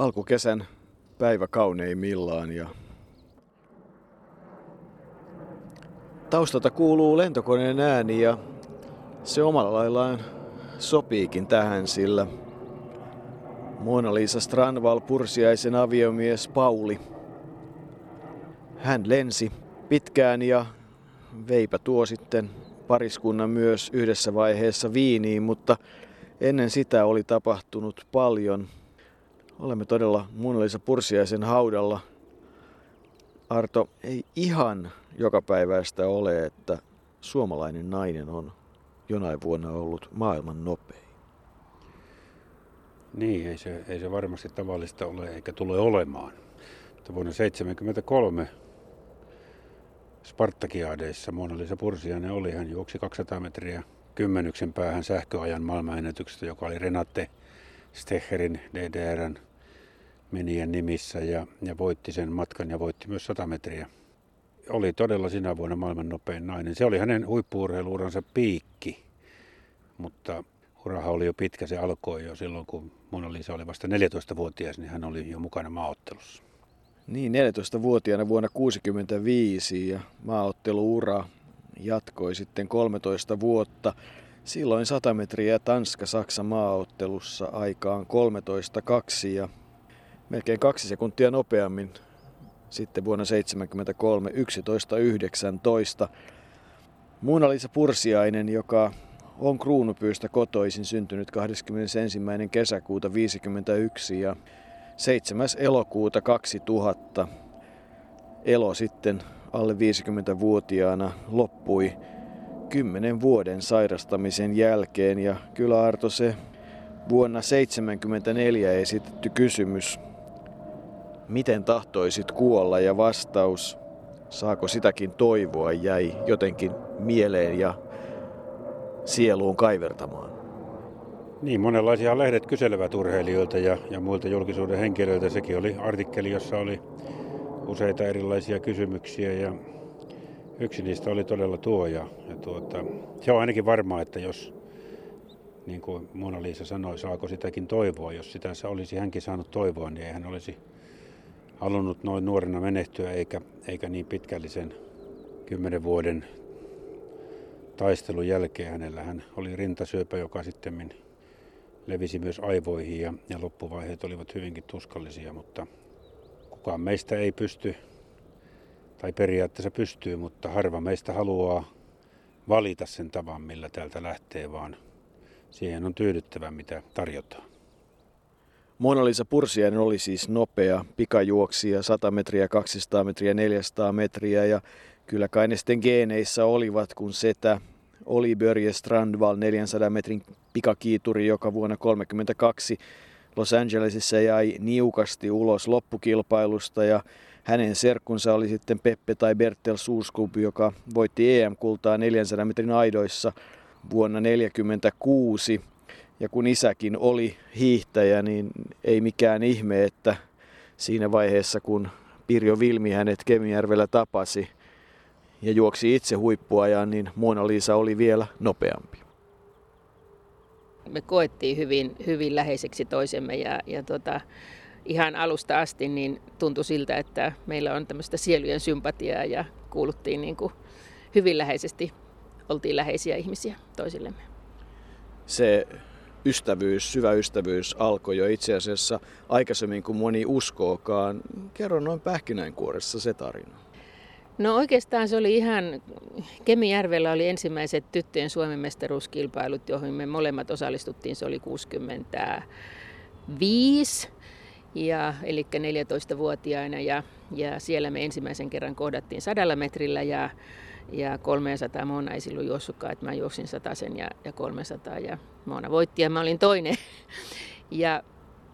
alkukesän päivä kauneimmillaan ja taustalta kuuluu lentokoneen ääni ja se omalla laillaan sopiikin tähän, sillä Mona-Liisa Strandval Pursiaisen aviomies Pauli. Hän lensi pitkään ja veipä tuo sitten pariskunnan myös yhdessä vaiheessa viiniin, mutta ennen sitä oli tapahtunut paljon. Olemme todella Mona-Liisa Pursiaisen haudalla. Arto, ei ihan joka päiväistä ole, että suomalainen nainen on jonain vuonna ollut maailman nopein. Niin, ei se, ei se varmasti tavallista ole eikä tule olemaan. Mutta vuonna 1973 Spartakiaadeissa Mona Lisa Pursiainen oli. Hän juoksi 200 metriä kymmenyksen päähän sähköajan maailmanennätyksestä, joka oli Renate Stecherin DDRn menijän nimissä ja, ja voitti sen matkan ja voitti myös 100 metriä. Oli todella sinä vuonna maailman nopein nainen. Se oli hänen huippuurheiluuransa piikki, mutta uraha oli jo pitkä. Se alkoi jo silloin, kun Mona Lisa oli vasta 14-vuotias, niin hän oli jo mukana maaottelussa. Niin, 14-vuotiaana vuonna 1965 ja maaotteluura jatkoi sitten 13 vuotta. Silloin 100 metriä Tanska-Saksa maaottelussa aikaan 13.2 ja melkein kaksi sekuntia nopeammin sitten vuonna 1973 11.19. Muuna-Liisa Pursiainen, joka on kruunupyystä kotoisin syntynyt 21. kesäkuuta 1951 ja 7. elokuuta 2000 elo sitten alle 50-vuotiaana loppui kymmenen vuoden sairastamisen jälkeen ja kyllä Arto se vuonna 1974 esitetty kysymys, miten tahtoisit kuolla ja vastaus, saako sitäkin toivoa, jäi jotenkin mieleen ja sieluun kaivertamaan. Niin, monenlaisia lehdet kyselevät urheilijoilta ja, ja muilta julkisuuden henkilöiltä. Sekin oli artikkeli, jossa oli useita erilaisia kysymyksiä ja yksi niistä oli todella tuo. Ja, ja tuota, se on ainakin varmaa, että jos, niin kuin Mona-Liisa sanoi, saako sitäkin toivoa, jos sitä olisi hänkin saanut toivoa, niin ei hän olisi halunnut noin nuorena menehtyä eikä, eikä niin pitkällisen kymmenen vuoden taistelun jälkeen hänellä hän oli rintasyöpä, joka sitten levisi myös aivoihin ja, ja loppuvaiheet olivat hyvinkin tuskallisia, mutta kukaan meistä ei pysty, tai periaatteessa pystyy, mutta harva meistä haluaa valita sen tavan, millä täältä lähtee, vaan siihen on tyydyttävä, mitä tarjotaan. Mona-Lisa Pursiainen oli siis nopea pikajuoksija, 100 metriä, 200 metriä, 400 metriä ja kyllä kai ne sitten geeneissä olivat, kun setä oli Börje Strandval 400 metrin pikakiituri, joka vuonna 1932 Los Angelesissa jäi niukasti ulos loppukilpailusta ja hänen serkkunsa oli sitten Peppe tai Bertel Suurskub, joka voitti EM-kultaa 400 metrin aidoissa vuonna 1946. Ja kun isäkin oli hiihtäjä, niin ei mikään ihme, että siinä vaiheessa kun Pirjo Vilmi hänet Kemijärvellä tapasi ja juoksi itse huippuajan, niin Mona Lisa oli vielä nopeampi. Me koettiin hyvin, hyvin läheiseksi toisemme ja, ja tota, ihan alusta asti niin tuntui siltä, että meillä on tämmöistä sielujen sympatiaa ja kuuluttiin niin kuin hyvin läheisesti, oltiin läheisiä ihmisiä toisillemme. Se ystävyys, syvä ystävyys alkoi jo itse asiassa aikaisemmin kuin moni uskookaan. Kerro noin pähkinänkuoressa se tarina. No oikeastaan se oli ihan, Kemijärvellä oli ensimmäiset tyttöjen Suomen mestaruuskilpailut, joihin me molemmat osallistuttiin, se oli 65, ja, eli 14-vuotiaina, ja, ja siellä me ensimmäisen kerran kohdattiin sadalla metrillä, ja, ja 300 Moona ei silloin juossutkaan, että mä juoksin sen ja, ja 300, ja Moona voitti, ja mä olin toinen. ja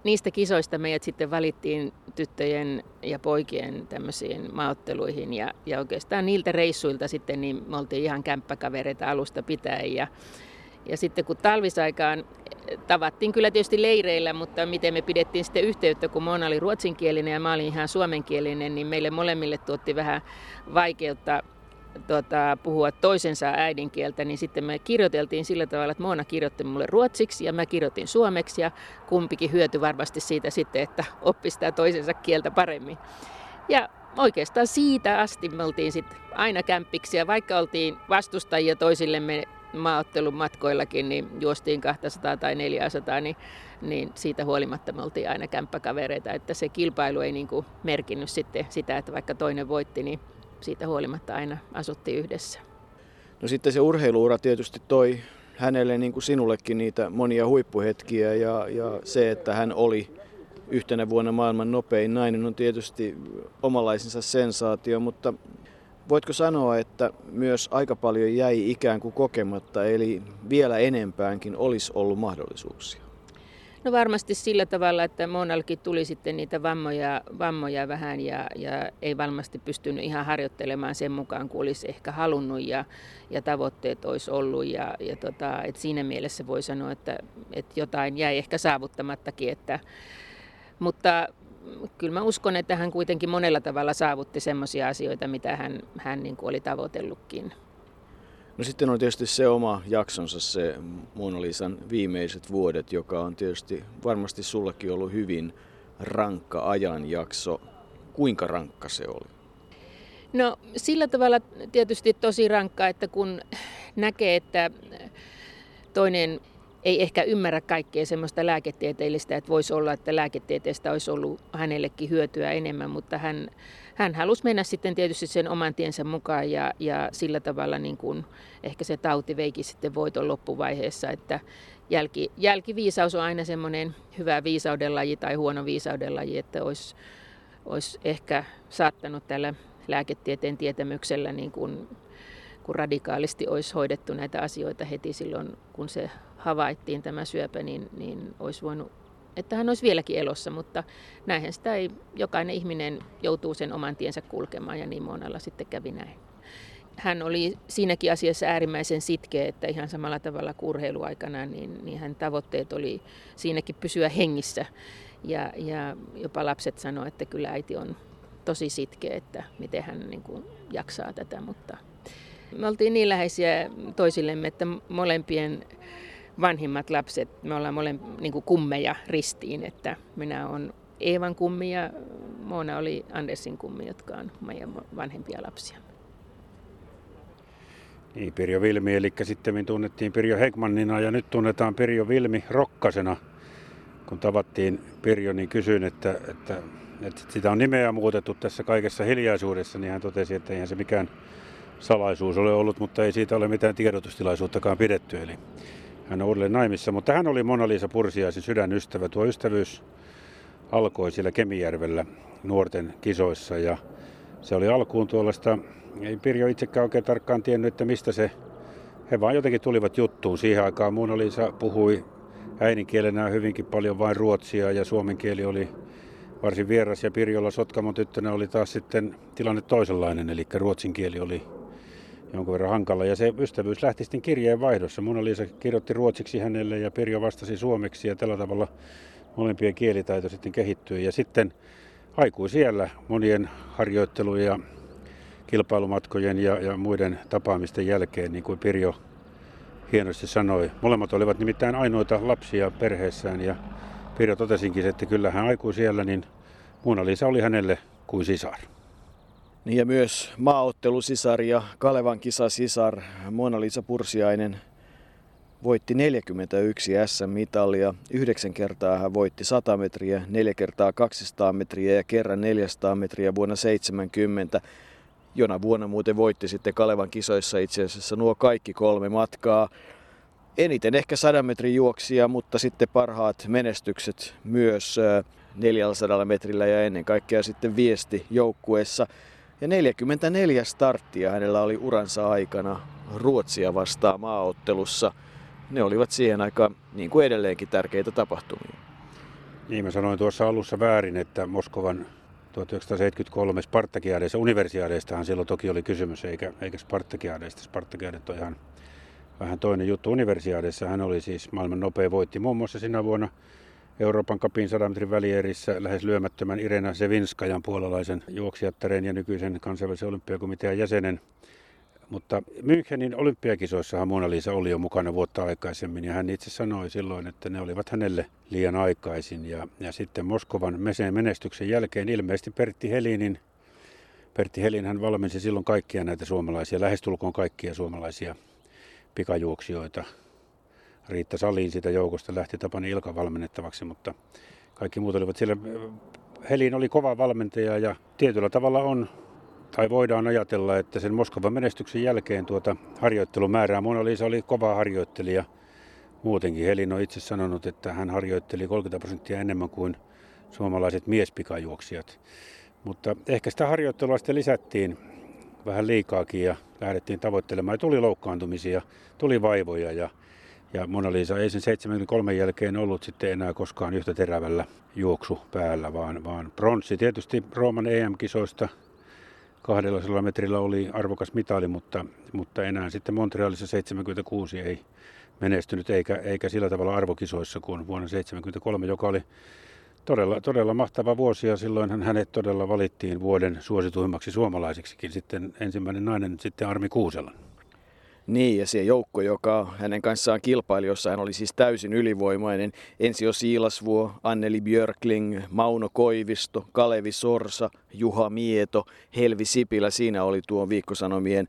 niistä kisoista meidät sitten valittiin tyttöjen ja poikien tämmöisiin maaotteluihin ja, ja oikeastaan niiltä reissuilta sitten niin me oltiin ihan kämppäkavereita alusta pitäen ja, ja sitten kun talvisaikaan tavattiin kyllä tietysti leireillä, mutta miten me pidettiin sitten yhteyttä, kun Mona oli ruotsinkielinen ja mä olin ihan suomenkielinen, niin meille molemmille tuotti vähän vaikeutta tota, puhua toisensa äidinkieltä, niin sitten me kirjoiteltiin sillä tavalla, että Moona kirjoitti mulle ruotsiksi ja mä kirjoitin suomeksi ja kumpikin hyöty varmasti siitä sitten, että oppi sitä toisensa kieltä paremmin. Ja oikeastaan siitä asti me oltiin sitten aina kämppiksi ja vaikka oltiin vastustajia toisillemme maaottelun matkoillakin, niin juostiin 200 tai 400, niin, niin siitä huolimatta me oltiin aina kämppäkavereita, että se kilpailu ei niin merkinnyt sitten sitä, että vaikka toinen voitti, niin siitä huolimatta aina asuttiin yhdessä. No sitten se urheiluura tietysti toi hänelle niin kuin sinullekin niitä monia huippuhetkiä ja, ja se, että hän oli yhtenä vuonna maailman nopein nainen on tietysti omalaisensa sensaatio, mutta voitko sanoa, että myös aika paljon jäi ikään kuin kokematta, eli vielä enempäänkin olisi ollut mahdollisuuksia? No varmasti sillä tavalla, että Monalkin tuli sitten niitä vammoja, vammoja vähän ja, ja ei varmasti pystynyt ihan harjoittelemaan sen mukaan kuin olisi ehkä halunnut ja, ja tavoitteet olisi ollut. Ja, ja tota, et siinä mielessä voi sanoa, että, että jotain jäi ehkä saavuttamattakin, että, mutta kyllä mä uskon, että hän kuitenkin monella tavalla saavutti semmoisia asioita, mitä hän, hän niin kuin oli tavoitellutkin. No sitten on tietysti se oma jaksonsa, se Mona Lisan viimeiset vuodet, joka on tietysti varmasti sullekin ollut hyvin rankka ajanjakso. Kuinka rankka se oli? No sillä tavalla tietysti tosi rankka, että kun näkee, että toinen ei ehkä ymmärrä kaikkea semmoista lääketieteellistä, että voisi olla, että lääketieteestä olisi ollut hänellekin hyötyä enemmän, mutta hän, hän halusi mennä sitten tietysti sen oman tiensä mukaan ja, ja sillä tavalla niin kuin ehkä se tauti veiki sitten voiton loppuvaiheessa, että jälki, jälkiviisaus on aina semmoinen hyvä viisauden laji tai huono viisauden laji, että olisi, olisi ehkä saattanut tällä lääketieteen tietämyksellä niin kuin kun radikaalisti olisi hoidettu näitä asioita heti silloin, kun se havaittiin tämä syöpä, niin, niin olisi voinut, että hän olisi vieläkin elossa, mutta näinhän sitä ei, jokainen ihminen joutuu sen oman tiensä kulkemaan ja niin monella sitten kävi näin. Hän oli siinäkin asiassa äärimmäisen sitkeä, että ihan samalla tavalla kuin urheiluaikana, niin, niin hän tavoitteet oli siinäkin pysyä hengissä. Ja, ja jopa lapset sanoivat, että kyllä äiti on tosi sitkeä, että miten hän niin kuin jaksaa tätä, mutta me oltiin niin läheisiä toisillemme, että molempien vanhimmat lapset, me ollaan mole, niin kummeja ristiin, että minä olen Eevan kummi ja Moona oli Andersin kummi, jotka on meidän vanhempia lapsia. Niin, Pirjo Vilmi, eli sitten tunnettiin Pirjo Hegmannina ja nyt tunnetaan Pirjo Vilmi Rokkasena. Kun tavattiin Pirjo, niin kysyin, että, että, että sitä on nimeä muutettu tässä kaikessa hiljaisuudessa, niin hän totesi, että eihän se mikään salaisuus ole ollut, mutta ei siitä ole mitään tiedotustilaisuuttakaan pidetty. Eli hän on uudelleen naimissa, mutta hän oli Mona-Liisa Pursiaisen sydänystävä. Tuo ystävyys alkoi siellä Kemijärvellä nuorten kisoissa ja se oli alkuun tuollaista, ei Pirjo itsekään oikein tarkkaan tiennyt, että mistä se, he vaan jotenkin tulivat juttuun. Siihen aikaan Mona-Liisa puhui äidinkielenä hyvinkin paljon vain ruotsia ja suomen kieli oli varsin vieras ja Pirjolla Sotkamon tyttönä oli taas sitten tilanne toisenlainen, eli ruotsin kieli oli jonkun verran hankala. Ja se ystävyys lähti sitten kirjeen vaihdossa. Mona Liisa kirjoitti ruotsiksi hänelle ja Pirjo vastasi suomeksi ja tällä tavalla molempien kielitaito sitten kehittyi. Ja sitten aikui siellä monien harjoittelujen ja kilpailumatkojen ja, ja muiden tapaamisten jälkeen, niin kuin Pirjo hienosti sanoi. Molemmat olivat nimittäin ainoita lapsia perheessään ja Pirjo totesinkin, että kyllä hän aikui siellä, niin Mona Liisa oli hänelle kuin sisar. Niin ja myös maaottelusisar ja Kalevan kisasisar Mona-Liisa Pursiainen voitti 41 SM-mitalia. Yhdeksän kertaa hän voitti 100 metriä, neljä kertaa 200 metriä ja kerran 400 metriä vuonna 70. Jona vuonna muuten voitti sitten Kalevan kisoissa itse asiassa nuo kaikki kolme matkaa. Eniten ehkä 100 metrin juoksia, mutta sitten parhaat menestykset myös 400 metrillä ja ennen kaikkea sitten viesti joukkueessa. Ja 44 starttia hänellä oli uransa aikana Ruotsia vastaan maaottelussa. Ne olivat siihen aikaan niin kuin edelleenkin tärkeitä tapahtumia. Niin mä sanoin tuossa alussa väärin, että Moskovan 1973 Spartakiadeissa, universiadeistaan silloin toki oli kysymys, eikä, eikä Spartakiadeista. Spartakiadet on ihan vähän toinen juttu. Universiadeissa hän oli siis maailman nopea voitti muun muassa sinä vuonna Euroopan kapin 100 metrin välierissä lähes lyömättömän Irena Sevinskajan puolalaisen juoksijattaren ja nykyisen kansainvälisen olympiakomitean jäsenen Mutta Münchenin olympiakisoissahan Mona Lisa oli jo mukana vuotta aikaisemmin ja hän itse sanoi silloin, että ne olivat hänelle liian aikaisin. Ja, ja sitten Moskovan meseen menestyksen jälkeen ilmeisesti Pertti Helinin, Pertti Helin hän valmensi silloin kaikkia näitä suomalaisia, lähestulkoon kaikkia suomalaisia pikajuoksijoita. Riitta Saliin siitä joukosta lähti Tapani Ilka valmennettavaksi, mutta kaikki muut olivat siellä. Helin oli kova valmentaja ja tietyllä tavalla on tai voidaan ajatella, että sen Moskovan menestyksen jälkeen tuota harjoittelumäärää Mona Lisa oli kova harjoittelija muutenkin. Helin on itse sanonut, että hän harjoitteli 30 prosenttia enemmän kuin suomalaiset miespikajuoksijat. Mutta ehkä sitä harjoittelua sitten lisättiin vähän liikaakin ja lähdettiin tavoittelemaan. Ja tuli loukkaantumisia, tuli vaivoja ja, ja Mona Lisa ei sen 73 jälkeen ollut sitten enää koskaan yhtä terävällä juoksu päällä, vaan, vaan pronssi tietysti Rooman EM-kisoista 200 metrillä oli arvokas mitali, mutta, mutta enää sitten Montrealissa 76 ei menestynyt eikä, eikä sillä tavalla arvokisoissa kuin vuonna 73, joka oli todella, todella mahtava vuosi ja silloin hänet todella valittiin vuoden suosituimmaksi suomalaiseksikin sitten ensimmäinen nainen sitten Armi Kuusela. Niin, ja se joukko, joka hänen kanssaan kilpaili, jossa hän oli siis täysin ylivoimainen. Ensio Siilasvuo, Anneli Björkling, Mauno Koivisto, Kalevi Sorsa, Juha Mieto, Helvi Sipilä. Siinä oli tuo viikkosanomien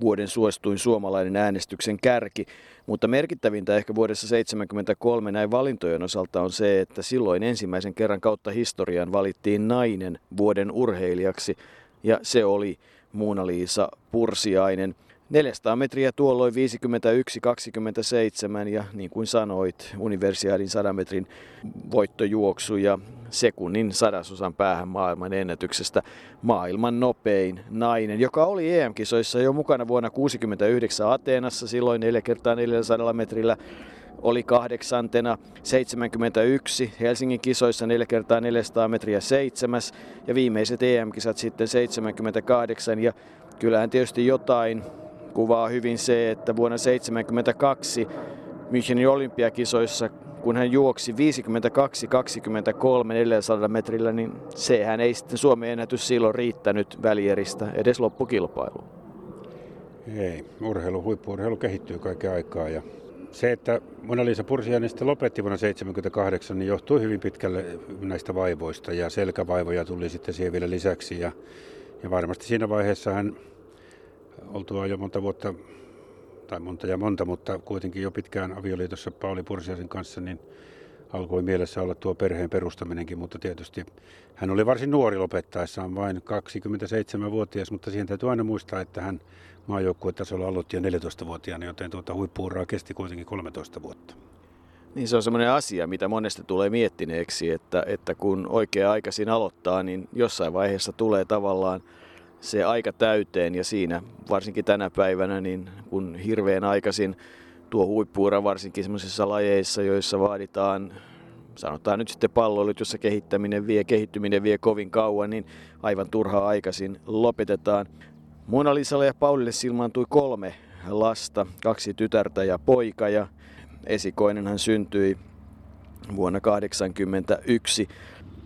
vuoden suosituin suomalainen äänestyksen kärki. Mutta merkittävintä ehkä vuodessa 1973 näin valintojen osalta on se, että silloin ensimmäisen kerran kautta historian valittiin nainen vuoden urheilijaksi. Ja se oli Muuna-Liisa Pursiainen. 400 metriä tuolloin 51-27 ja niin kuin sanoit, universiaadin 100 metrin voittojuoksu ja sekunnin sadasosan päähän maailman ennätyksestä. Maailman nopein nainen, joka oli EM-kisoissa jo mukana vuonna 69 Ateenassa, silloin 4 kertaa 400 metrillä oli kahdeksantena 71 Helsingin kisoissa 4 kertaa 400 metriä seitsemäs ja viimeiset EM-kisat sitten 78 ja kyllähän tietysti jotain kuvaa hyvin se, että vuonna 1972 Münchenin olympiakisoissa, kun hän juoksi 52-23 400 metrillä, niin sehän ei sitten Suomen ennätys silloin riittänyt välieristä edes loppukilpailuun. Ei, urheilu, huippuurheilu kehittyy kaiken aikaa ja se, että Mona-Liisa Pursiainen sitten lopetti vuonna 1978, niin johtui hyvin pitkälle näistä vaivoista ja selkävaivoja tuli sitten siihen vielä lisäksi ja, ja varmasti siinä vaiheessa hän oltua jo monta vuotta, tai monta ja monta, mutta kuitenkin jo pitkään avioliitossa Pauli Pursiaisen kanssa, niin alkoi mielessä olla tuo perheen perustaminenkin, mutta tietysti hän oli varsin nuori lopettaessaan, vain 27-vuotias, mutta siihen täytyy aina muistaa, että hän maajoukkuetasolla aloitti jo 14-vuotiaana, joten tuota huippuuraa kesti kuitenkin 13 vuotta. Niin se on semmoinen asia, mitä monesti tulee miettineeksi, että, että kun oikea aikaisin aloittaa, niin jossain vaiheessa tulee tavallaan se aika täyteen ja siinä varsinkin tänä päivänä, niin kun hirveän aikaisin tuo huippuura varsinkin sellaisissa lajeissa, joissa vaaditaan sanotaan nyt sitten palloilut, jossa kehittäminen vie, kehittyminen vie kovin kauan, niin aivan turhaa aikaisin lopetetaan. Mona Lisalle ja Paulille silmaantui kolme lasta, kaksi tytärtä ja poika ja esikoinen hän syntyi vuonna 1981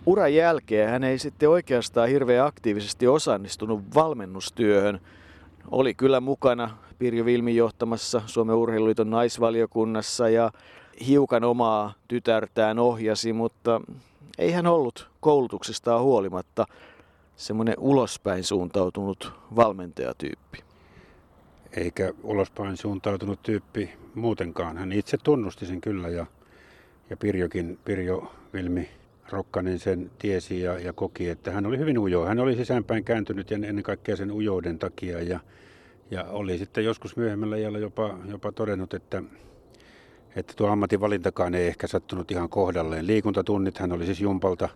uran jälkeen hän ei sitten oikeastaan hirveän aktiivisesti osallistunut valmennustyöhön. Oli kyllä mukana Pirjo Vilmin johtamassa Suomen urheiluliiton naisvaliokunnassa ja hiukan omaa tytärtään ohjasi, mutta ei hän ollut koulutuksestaan huolimatta semmoinen ulospäin suuntautunut valmentajatyyppi. Eikä ulospäin suuntautunut tyyppi muutenkaan. Hän itse tunnusti sen kyllä ja, ja Pirjokin, Pirjo Vilmi Rokkanen sen tiesi ja, ja koki, että hän oli hyvin ujo. Hän oli sisäänpäin kääntynyt ja ennen kaikkea sen ujouden takia ja, ja oli sitten joskus myöhemmällä iällä jopa, jopa todennut, että, että tuo ammatinvalintakaan ei ehkä sattunut ihan kohdalleen. Liikuntatunnit, hän oli siis Jumpalta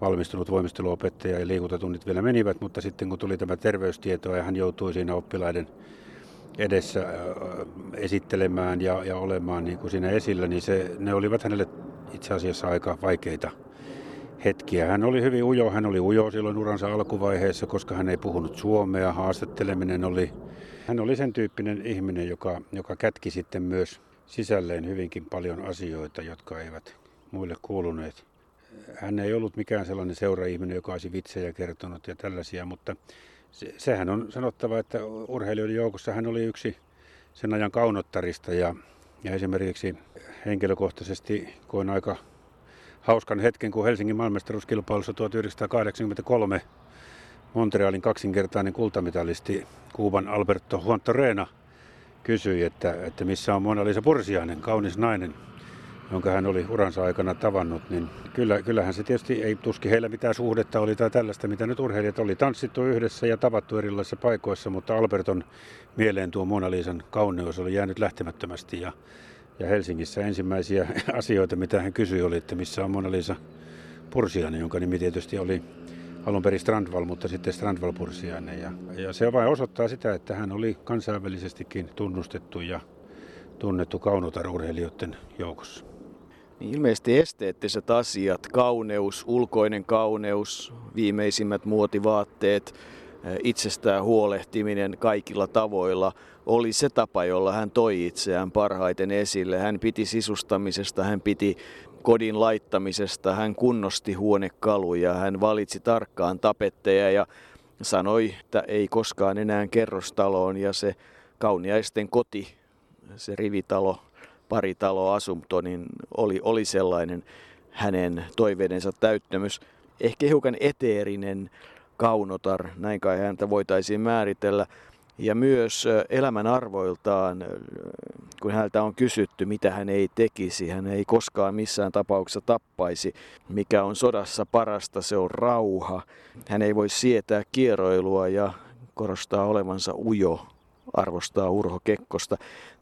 valmistunut voimisteluopettaja ja liikuntatunnit vielä menivät, mutta sitten kun tuli tämä terveystieto ja hän joutui siinä oppilaiden edessä esittelemään ja, ja olemaan niin kuin siinä esillä, niin se, ne olivat hänelle itse asiassa aika vaikeita hetkiä. Hän oli hyvin ujo, hän oli ujo silloin uransa alkuvaiheessa, koska hän ei puhunut suomea, haastatteleminen oli, hän oli sen tyyppinen ihminen, joka, joka kätki sitten myös sisälleen hyvinkin paljon asioita, jotka eivät muille kuuluneet. Hän ei ollut mikään sellainen seuraihminen, joka olisi vitsejä kertonut ja tällaisia, mutta se, sehän on sanottava, että urheilijoiden joukossa hän oli yksi sen ajan kaunottarista ja, ja esimerkiksi henkilökohtaisesti koin aika hauskan hetken, kun Helsingin maailmestaruuskilpailussa 1983 Montrealin kaksinkertainen kultamitalisti Kuuban Alberto Huontorena kysyi, että, että missä on Mona Lisa Pursiainen, kaunis nainen, jonka hän oli uransa aikana tavannut, niin kyllä, kyllähän se tietysti ei tuski heillä mitään suhdetta oli tai tällaista, mitä nyt urheilijat oli tanssittu yhdessä ja tavattu erilaisissa paikoissa, mutta Alberton mieleen tuo Mona Lisan kauneus oli jäänyt lähtemättömästi ja, ja Helsingissä ensimmäisiä asioita, mitä hän kysyi, oli, että missä on Mona Lisa Pursiainen, jonka nimi tietysti oli alun perin Strandval, mutta sitten Strandval Pursiainen. Ja, ja se vain osoittaa sitä, että hän oli kansainvälisestikin tunnustettu ja tunnettu kaunotarurheilijoiden joukossa. Niin ilmeisesti esteettiset asiat, kauneus, ulkoinen kauneus, viimeisimmät muotivaatteet, itsestään huolehtiminen kaikilla tavoilla oli se tapa, jolla hän toi itseään parhaiten esille. Hän piti sisustamisesta, hän piti kodin laittamisesta, hän kunnosti huonekaluja, hän valitsi tarkkaan tapetteja ja sanoi, että ei koskaan enää kerrostaloon ja se kauniaisten koti, se rivitalo, paritalo asunto, niin oli, oli sellainen hänen toiveidensa täyttämys. Ehkä hiukan eteerinen kaunotar, näin kai häntä voitaisiin määritellä. Ja myös elämän arvoiltaan, kun häneltä on kysytty, mitä hän ei tekisi, hän ei koskaan missään tapauksessa tappaisi. Mikä on sodassa parasta, se on rauha. Hän ei voi sietää kieroilua ja korostaa olevansa ujo, arvostaa Urho Kekkosta.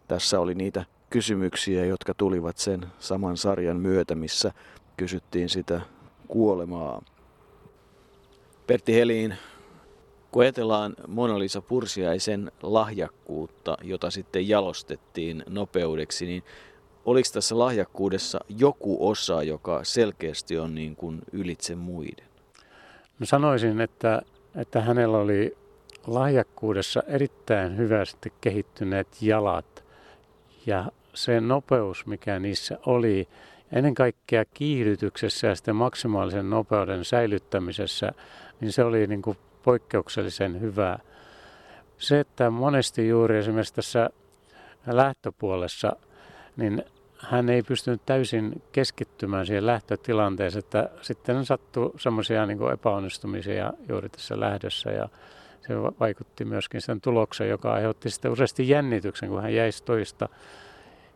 Tässä oli niitä kysymyksiä, jotka tulivat sen saman sarjan myötä, missä kysyttiin sitä kuolemaa. Pertti Helin, kun ajatellaan Mona Lisa Pursiaisen lahjakkuutta, jota sitten jalostettiin nopeudeksi, niin oliko tässä lahjakkuudessa joku osa, joka selkeästi on niin kuin ylitse muiden? Mä sanoisin, että, että hänellä oli lahjakkuudessa erittäin hyvästi kehittyneet jalat ja se nopeus, mikä niissä oli, ennen kaikkea kiihdytyksessä ja sitten maksimaalisen nopeuden säilyttämisessä, niin se oli niin kuin poikkeuksellisen hyvää. Se, että monesti juuri esimerkiksi tässä lähtöpuolessa, niin hän ei pystynyt täysin keskittymään siihen lähtötilanteeseen, että sitten sattui semmoisia niin epäonnistumisia juuri tässä lähdössä ja se vaikutti myöskin sen tulokseen, joka aiheutti sitten useasti jännityksen, kun hän jäisi toista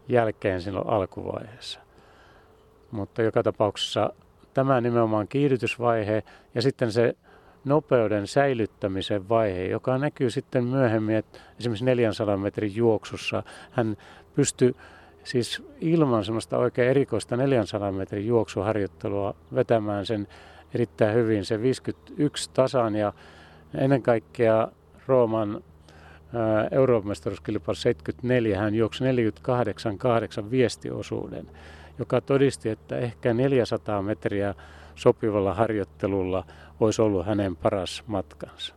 jälkeen silloin alkuvaiheessa. Mutta joka tapauksessa tämä nimenomaan kiihdytysvaihe ja sitten se nopeuden säilyttämisen vaihe, joka näkyy sitten myöhemmin, että esimerkiksi 400 metrin juoksussa hän pystyy siis ilman semmoista oikein erikoista 400 metrin juoksuharjoittelua vetämään sen erittäin hyvin, se 51 tasan ja ennen kaikkea Rooman Euroopan mestaruuskilpailu 74 hän juoksi 48-8 viestiosuuden, joka todisti, että ehkä 400 metriä sopivalla harjoittelulla olisi ollut hänen paras matkansa.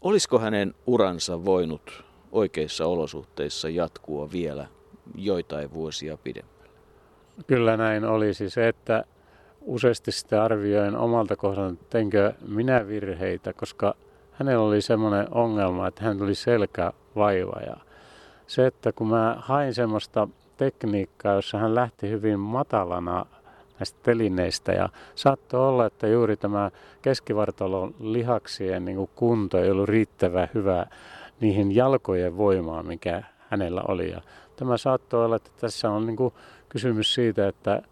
Olisiko hänen uransa voinut oikeissa olosuhteissa jatkua vielä joitain vuosia pidemmälle? Kyllä näin olisi se, että useasti sitä arvioin omalta kohdalta, teinkö minä virheitä, koska hänellä oli semmoinen ongelma, että hän tuli selkävaiva ja se, että kun mä hain semmoista tekniikkaa, jossa hän lähti hyvin matalana näistä telineistä ja saattoi olla, että juuri tämä keskivartalon lihaksien niin kuin kunto ei ollut riittävän hyvä niihin jalkojen voimaan, mikä hänellä oli. Ja tämä saattoi olla, että tässä on niin kuin kysymys siitä, että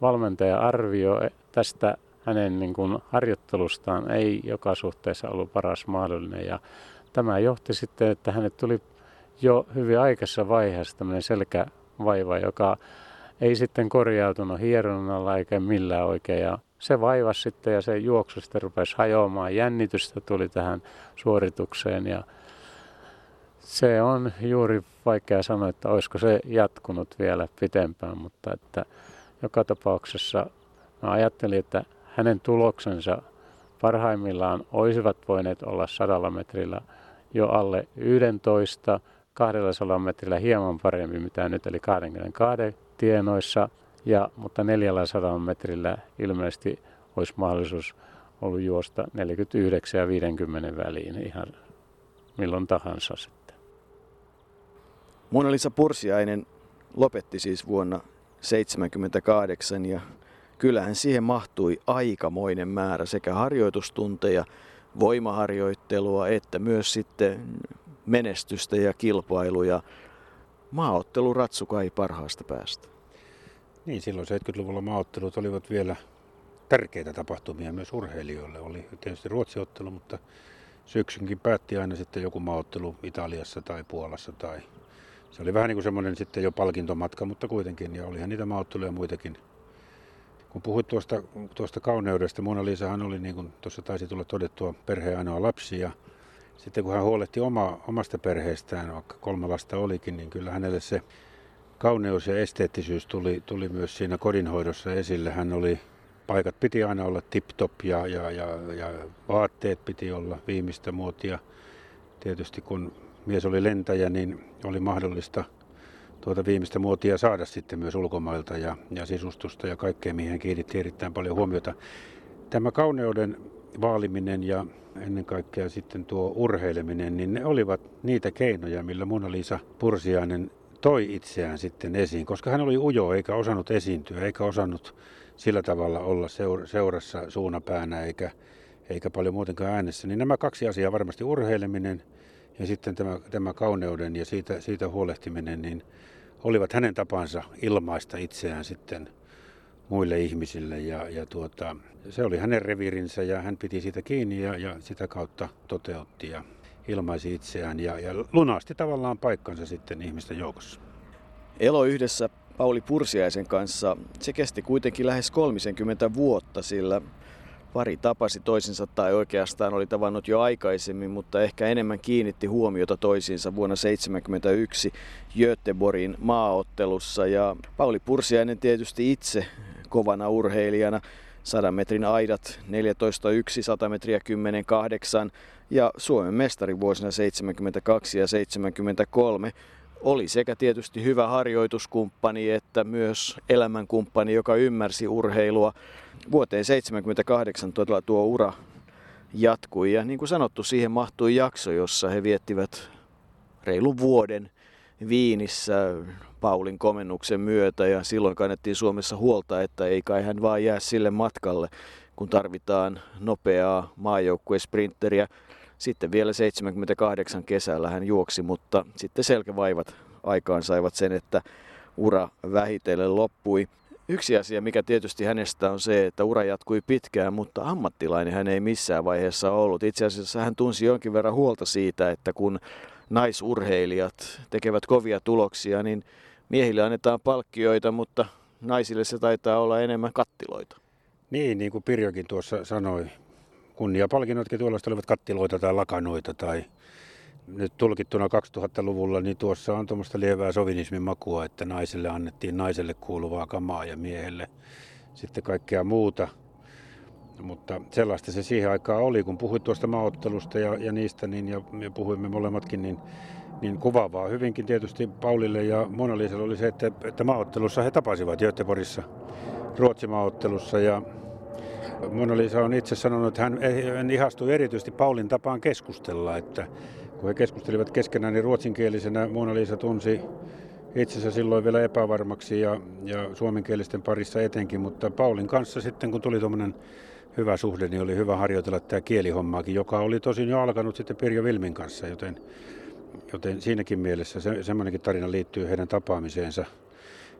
valmentaja arvioi tästä hänen niin kuin harjoittelustaan ei joka suhteessa ollut paras mahdollinen. Ja tämä johti sitten, että hänet tuli jo hyvin aikaisessa vaiheessa tämmöinen selkävaiva, joka ei sitten korjautunut hieronnalla eikä millään oikein. Ja se vaivasi sitten ja se juoksu sitten rupesi hajoamaan. Jännitystä tuli tähän suoritukseen ja se on juuri vaikea sanoa, että olisiko se jatkunut vielä pitempään, mutta että joka tapauksessa mä ajattelin, että hänen tuloksensa parhaimmillaan olisivat voineet olla sadalla metrillä jo alle 11, 200 metrillä hieman parempi mitä nyt, eli 22 tienoissa, ja, mutta 400 metrillä ilmeisesti olisi mahdollisuus ollut juosta 49 ja 50 väliin ihan milloin tahansa sitten. Mona-Lisa Pursiainen lopetti siis vuonna 1978 ja kyllähän siihen mahtui aikamoinen määrä sekä harjoitustunteja, voimaharjoittelua että myös sitten menestystä ja kilpailuja. Maaottelu ratsukai parhaasta päästä. Niin, silloin 70-luvulla maaottelut olivat vielä tärkeitä tapahtumia myös urheilijoille. Oli tietysti ruotsiottelu, mutta syksynkin päätti aina sitten joku maaottelu Italiassa tai Puolassa. Tai... Se oli vähän niin kuin semmoinen sitten jo palkintomatka, mutta kuitenkin. Ja olihan niitä maaotteluja muitakin. Kun puhuit tuosta, tuosta kauneudesta, Mona Lisahan oli, niin kuin tuossa taisi tulla todettua, perheen ainoa lapsi. Ja sitten kun hän huolehti oma, omasta perheestään, vaikka kolme lasta olikin, niin kyllä hänelle se kauneus ja esteettisyys tuli, tuli myös siinä kodinhoidossa esille. Hän oli, paikat piti aina olla tip-top ja, ja, ja, ja vaatteet piti olla viimeistä muotia. Tietysti kun mies oli lentäjä, niin oli mahdollista tuota viimeistä muotia saada sitten myös ulkomailta ja, ja sisustusta ja kaikkea, mihin hän kiinnitti erittäin paljon huomiota. Tämä kauneuden vaaliminen ja ennen kaikkea sitten tuo urheileminen, niin ne olivat niitä keinoja, millä Mona Lisa Pursiainen toi itseään sitten esiin, koska hän oli ujo eikä osannut esiintyä, eikä osannut sillä tavalla olla seurassa suunapäänä eikä, eikä paljon muutenkaan äänessä. Niin nämä kaksi asiaa, varmasti urheileminen ja sitten tämä, tämä kauneuden ja siitä, siitä huolehtiminen, niin olivat hänen tapansa ilmaista itseään sitten muille ihmisille. Ja, ja tuota, se oli hänen reviirinsä ja hän piti siitä kiinni ja, ja sitä kautta toteutti. Ja ilmaisi itseään ja, ja lunasti tavallaan paikkansa sitten ihmisten joukossa. Elo yhdessä Pauli Pursiaisen kanssa, se kesti kuitenkin lähes 30 vuotta, sillä pari tapasi toisinsa tai oikeastaan oli tavannut jo aikaisemmin, mutta ehkä enemmän kiinnitti huomiota toisiinsa vuonna 1971 Göteborgin maaottelussa. Ja Pauli Pursiainen tietysti itse kovana urheilijana. 100 metrin aidat 14.1, 100 metriä 10.8 ja Suomen mestari vuosina 72 ja 73 oli sekä tietysti hyvä harjoituskumppani että myös elämänkumppani, joka ymmärsi urheilua. Vuoteen 78 todella tuo ura jatkui. Ja niin kuin sanottu, siihen mahtui jakso, jossa he viettivät reilun vuoden Viinissä Paulin komennuksen myötä ja silloin kannettiin Suomessa huolta, että ei kai hän vaan jää sille matkalle, kun tarvitaan nopeaa maajoukkuesprinteriä. Sitten vielä 78 kesällä hän juoksi, mutta sitten selkävaivat aikaan saivat sen, että ura vähitellen loppui. Yksi asia, mikä tietysti hänestä on se, että ura jatkui pitkään, mutta ammattilainen hän ei missään vaiheessa ollut. Itse asiassa hän tunsi jonkin verran huolta siitä, että kun naisurheilijat tekevät kovia tuloksia, niin miehille annetaan palkkioita, mutta naisille se taitaa olla enemmän kattiloita. Niin, niin kuin Pirjokin tuossa sanoi, kunniapalkinnotkin tuollaista olivat kattiloita tai lakanoita tai nyt tulkittuna 2000-luvulla, niin tuossa on tuommoista lievää sovinismin makua, että naiselle annettiin naiselle kuuluvaa kamaa ja miehelle sitten kaikkea muuta. Mutta sellaista se siihen aikaan oli, kun puhuit tuosta maaottelusta ja, ja niistä, niin, ja, ja puhuimme molemmatkin, niin, niin kuvaavaa hyvinkin tietysti Paulille ja Mona oli se, että, että maaottelussa he tapasivat Göteborgissa, Ruotsin maaottelussa ja Mona Lisa on itse sanonut, että hän ihastui erityisesti Paulin tapaan keskustella, että kun he keskustelivat keskenään, niin ruotsinkielisenä Mona Lisa tunsi itsensä silloin vielä epävarmaksi ja, ja suomenkielisten parissa etenkin, mutta Paulin kanssa sitten kun tuli tuommoinen hyvä suhde, niin oli hyvä harjoitella tämä kielihommaakin, joka oli tosin jo alkanut sitten Pirjo Vilmin kanssa, joten, joten siinäkin mielessä se, semmoinenkin tarina liittyy heidän tapaamiseensa.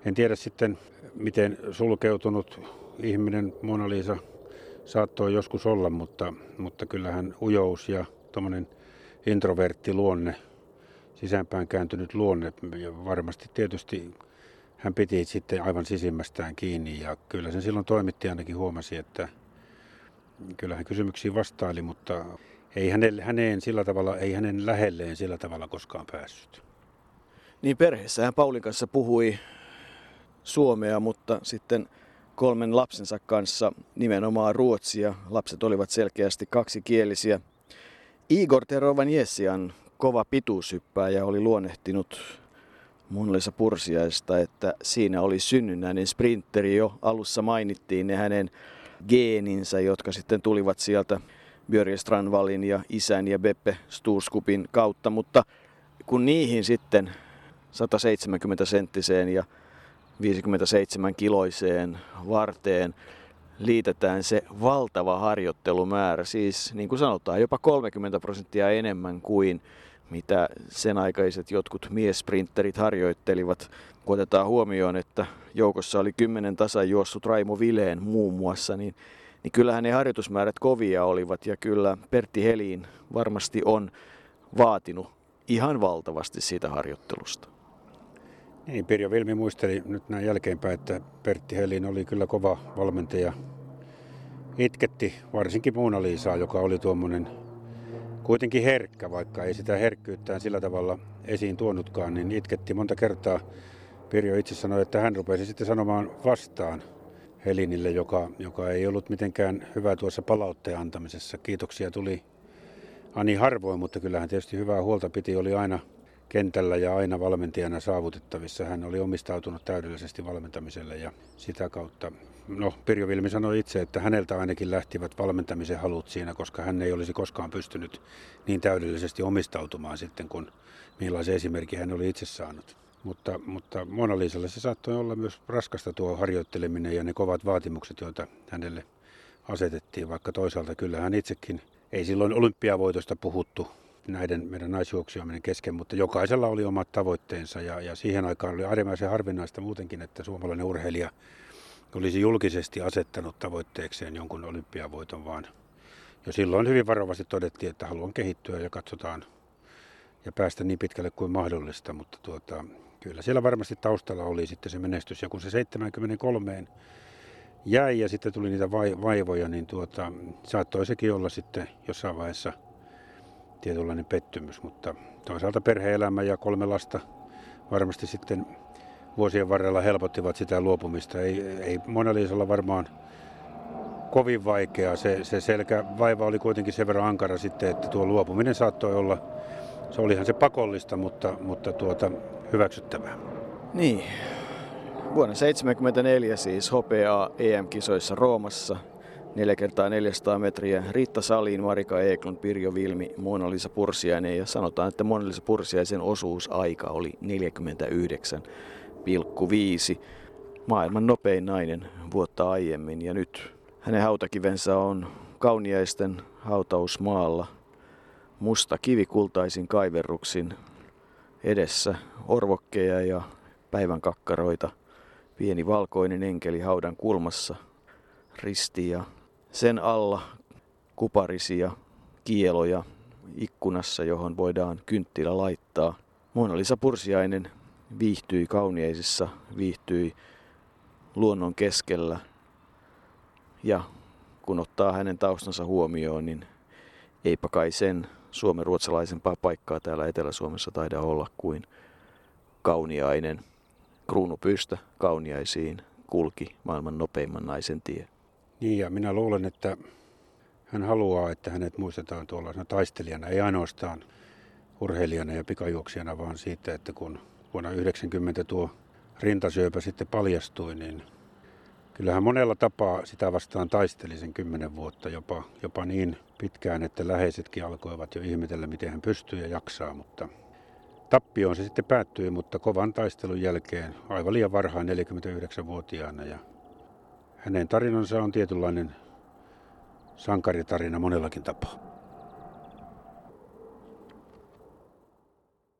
En tiedä sitten, miten sulkeutunut ihminen Mona Lisa saattoi joskus olla, mutta, mutta kyllähän ujous ja tuommoinen introvertti luonne, sisäänpäin kääntynyt luonne, ja varmasti tietysti hän piti sitten aivan sisimmästään kiinni ja kyllä sen silloin toimitti ainakin huomasi, että kyllä hän kysymyksiin vastaili, mutta ei hänelle, häneen sillä tavalla, ei hänen lähelleen sillä tavalla koskaan päässyt. Niin perheessä hän Paulin kanssa puhui suomea, mutta sitten kolmen lapsensa kanssa nimenomaan ruotsia. Lapset olivat selkeästi kaksikielisiä. Igor Terovanjesian kova pituushyppääjä oli luonnehtinut Munlisa Pursiaista, että siinä oli synnynnäinen sprinteri jo alussa mainittiin ne hänen geeninsä, jotka sitten tulivat sieltä Björje Strandvallin ja isän ja Beppe Sturskupin kautta, mutta kun niihin sitten 170 senttiseen ja 57 kiloiseen varteen liitetään se valtava harjoittelumäärä, siis niin kuin sanotaan jopa 30 prosenttia enemmän kuin mitä sen aikaiset jotkut miesprinterit harjoittelivat. Kun otetaan huomioon, että joukossa oli kymmenen tasan juossut Raimo Vileen muun muassa, niin, niin kyllähän ne harjoitusmäärät kovia olivat ja kyllä Pertti Heliin varmasti on vaatinut ihan valtavasti siitä harjoittelusta. Niin, Pirjo Vilmi muisteli nyt näin jälkeenpäin, että Pertti Helin oli kyllä kova valmentaja. Itketti varsinkin Muuna Liisaa, joka oli tuommoinen kuitenkin herkkä, vaikka ei sitä herkkyyttään sillä tavalla esiin tuonutkaan, niin itketti monta kertaa. Pirjo itse sanoi, että hän rupesi sitten sanomaan vastaan Helinille, joka, joka ei ollut mitenkään hyvä tuossa palautteen antamisessa. Kiitoksia tuli Ani harvoin, mutta kyllähän tietysti hyvää huolta piti, oli aina kentällä ja aina valmentajana saavutettavissa. Hän oli omistautunut täydellisesti valmentamiselle ja sitä kautta, no Pirjo Vilmi sanoi itse, että häneltä ainakin lähtivät valmentamisen halut siinä, koska hän ei olisi koskaan pystynyt niin täydellisesti omistautumaan sitten, kun millaisen esimerkin hän oli itse saanut. Mutta, mutta Mona Liisalle se saattoi olla myös raskasta tuo harjoitteleminen ja ne kovat vaatimukset, joita hänelle asetettiin, vaikka toisaalta kyllä hän itsekin ei silloin olympiavoitosta puhuttu näiden meidän naisjuoksijoiden kesken, mutta jokaisella oli omat tavoitteensa ja, ja siihen aikaan oli äärimmäisen harvinaista muutenkin, että suomalainen urheilija olisi julkisesti asettanut tavoitteekseen jonkun olympiavoiton, vaan jo silloin hyvin varovasti todettiin, että haluan kehittyä ja katsotaan ja päästä niin pitkälle kuin mahdollista, mutta tuota, kyllä siellä varmasti taustalla oli sitten se menestys ja kun se 73 jäi ja sitten tuli niitä vaivoja, niin tuota, saattoi sekin olla sitten jossain vaiheessa tietynlainen pettymys, mutta toisaalta perheelämä ja kolme lasta varmasti sitten vuosien varrella helpottivat sitä luopumista. Ei, ei Mona varmaan kovin vaikeaa. Se, se selkä vaiva oli kuitenkin sen verran ankara sitten, että tuo luopuminen saattoi olla, se olihan se pakollista, mutta, mutta tuota, hyväksyttävää. Niin, Vuonna 1974 siis hopeaa EM-kisoissa Roomassa. 4 kertaa 400 metriä Riitta Salin, Marika Eklund, Pirjo Vilmi, Mona-Lisa Pursiainen ja sanotaan, että Mona-Lisa Pursiaisen osuusaika oli 49,5. Maailman nopein nainen vuotta aiemmin ja nyt hänen hautakivensä on kauniaisten hautausmaalla musta kivikultaisin kaiverruksin edessä orvokkeja ja päivän kakkaroita – pieni valkoinen enkeli haudan kulmassa, risti ja sen alla kuparisia kieloja ikkunassa, johon voidaan kynttilä laittaa. Mona Lisa Pursiainen viihtyi kauniaisissa, viihtyi luonnon keskellä ja kun ottaa hänen taustansa huomioon, niin eipä kai sen suomen ruotsalaisempaa paikkaa täällä Etelä-Suomessa taida olla kuin kauniainen – kruunupyystä kauniaisiin kulki maailman nopeimman naisen tie. Niin ja minä luulen, että hän haluaa, että hänet muistetaan tuollaisena taistelijana, ei ainoastaan urheilijana ja pikajuoksijana, vaan siitä, että kun vuonna 1990 tuo rintasyöpä sitten paljastui, niin kyllähän monella tapaa sitä vastaan taisteli sen kymmenen vuotta, jopa, jopa niin pitkään, että läheisetkin alkoivat jo ihmetellä, miten hän pystyy ja jaksaa, mutta Tappioon se sitten päättyi, mutta kovan taistelun jälkeen aivan liian varhain 49-vuotiaana. Ja hänen tarinansa on tietynlainen sankaritarina monellakin tapaa.